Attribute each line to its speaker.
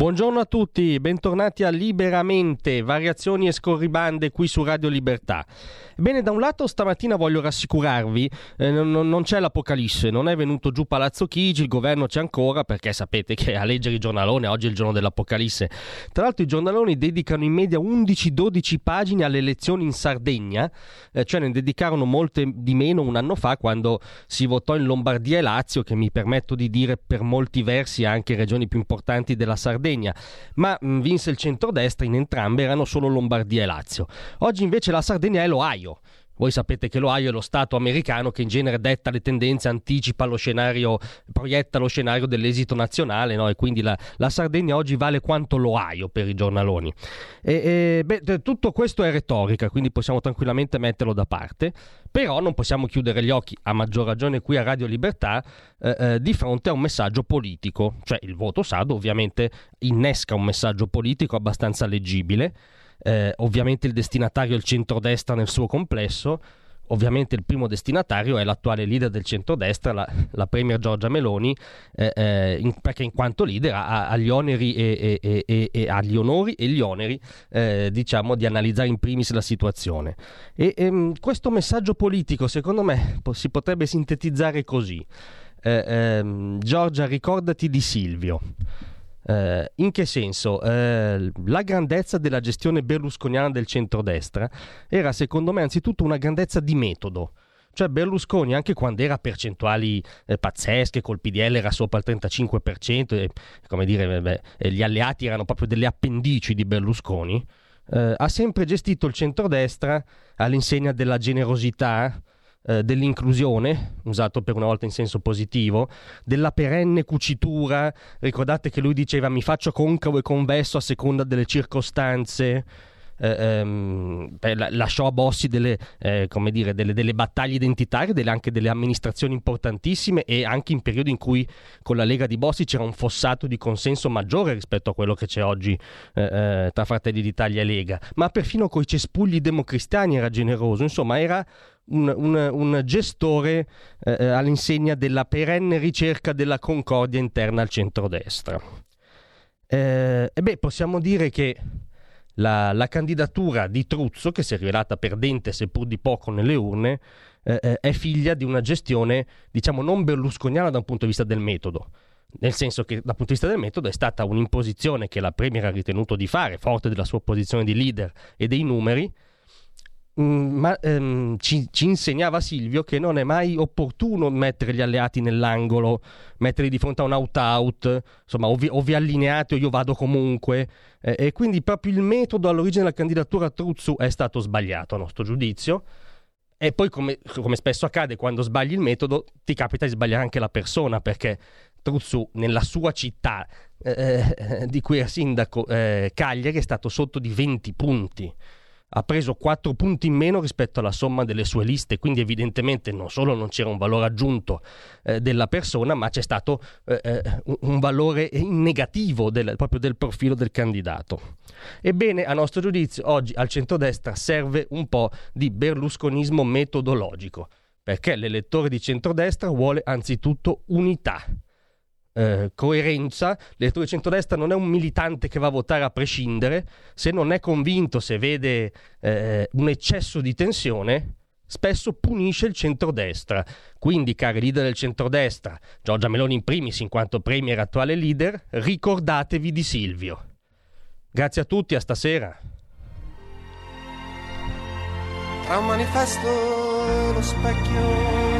Speaker 1: Buongiorno a tutti, bentornati a Liberamente, variazioni e scorribande qui su Radio Libertà. Bene, da un lato stamattina voglio rassicurarvi, eh, non, non, c'è l'apocalisse, non è venuto giù Palazzo Chigi, il governo c'è ancora perché sapete che a leggere i giornaloni oggi è il giorno dell'apocalisse. Tra l'altro i giornaloni dedicano in media 11-12 pagine alle elezioni in Sardegna, eh, cioè ne dedicarono molte di meno un anno fa quando si votò in Lombardia e Lazio, che mi permetto di dire per molti versi anche regioni più importanti della Sardegna, ma mh, mm, vinse il centrodestra in entrambe, erano solo Lombardia e Lazio. Oggi invece la Sardegna è l'Ohio voi sapete che l'Ohio è lo Stato americano che in genere detta le tendenze, anticipa lo scenario, proietta lo scenario dell'esito nazionale, no? e quindi la, la, Sardegna oggi vale quanto l'Ohio per i giornaloni. E, e, beh, tutto questo è retorica, quindi possiamo tranquillamente metterlo da parte, però non possiamo chiudere gli occhi, a maggior ragione qui a Radio Libertà, eh, eh, di fronte a un messaggio politico, cioè il voto sardo ovviamente innesca un messaggio politico abbastanza leggibile eh, ovviamente il destinatario è il centrodestra nel suo complesso, ovviamente il primo destinatario è l'attuale leader del centrodestra, la, la premier Giorgia Meloni, eh, eh, in, perché in quanto leader ha, ha gli oneri e, e, e, e, ha gli onori e gli oneri eh, diciamo, di analizzare in primis la situazione. E, ehm, questo messaggio politico, secondo me, po- si potrebbe sintetizzare così. Eh, ehm, Giorgia, ricordati di Silvio. Eh, in che senso? Eh, la grandezza della gestione berlusconiana del centrodestra era secondo me anzitutto una grandezza di metodo. Cioè Berlusconi, anche quando era percentuali eh, pazzesche, col PDL era sopra il 35%, e, come dire, beh, gli alleati erano proprio delle appendici di Berlusconi, eh, ha sempre gestito il centrodestra all'insegna della generosità, eh, dell'inclusione, usato per una volta in senso positivo, della perenne cucitura, ricordate che lui diceva mi faccio concavo e convesso a seconda delle circostanze, eh, ehm, lasciò a Bossi delle, eh, dire, delle, delle, battaglie identitarie, delle, anche delle amministrazioni importantissime e anche in periodi in cui con la Lega di Bossi c'era un fossato di consenso maggiore rispetto a quello che c'è oggi eh, eh tra Fratelli d'Italia e Lega, ma perfino con i cespugli democristiani era generoso, insomma era un, un, un gestore eh, eh, all'insegna della perenne ricerca della concordia interna al centrodestra. Eh, e beh, possiamo dire che la, la, candidatura di Truzzo, che si è rivelata perdente seppur di poco nelle urne, eh, eh, è figlia di una gestione, diciamo, non berlusconiana da un punto di vista del metodo. Nel senso che dal punto di vista del metodo è stata un'imposizione che la Premier ha ritenuto di fare, forte della sua posizione di leader e dei numeri, Mm, ma ehm, ci, ci, insegnava Silvio che non è mai opportuno mettere gli alleati nell'angolo, metterli di fronte a un out-out, insomma, o vi, o vi allineate o io vado comunque. Eh, e quindi proprio il metodo all'origine della candidatura Truzzu è stato sbagliato a nostro giudizio. E poi, come, come spesso accade, quando sbagli il metodo, ti capita di sbagliare anche la persona, perché Truzzu, nella sua città eh, eh di cui è sindaco, eh, Cagliari, è stato sotto di 20 punti ha preso 4 punti in meno rispetto alla somma delle sue liste, quindi evidentemente non solo non c'era un valore aggiunto eh, della persona, ma c'è stato eh, eh un valore negativo del, proprio del profilo del candidato. Ebbene, a nostro giudizio, oggi al centrodestra serve un po' di berlusconismo metodologico, perché l'elettore di centrodestra vuole anzitutto unità eh, coerenza, l'elettore di centrodestra non è un militante che va a votare a prescindere, se non è convinto, se vede eh, un eccesso di tensione, spesso punisce il centrodestra. Quindi, cari leader del centrodestra, Giorgia Meloni in primis in quanto premier attuale leader, ricordatevi di Silvio. Grazie a tutti, a stasera.
Speaker 2: Tra un manifesto lo specchio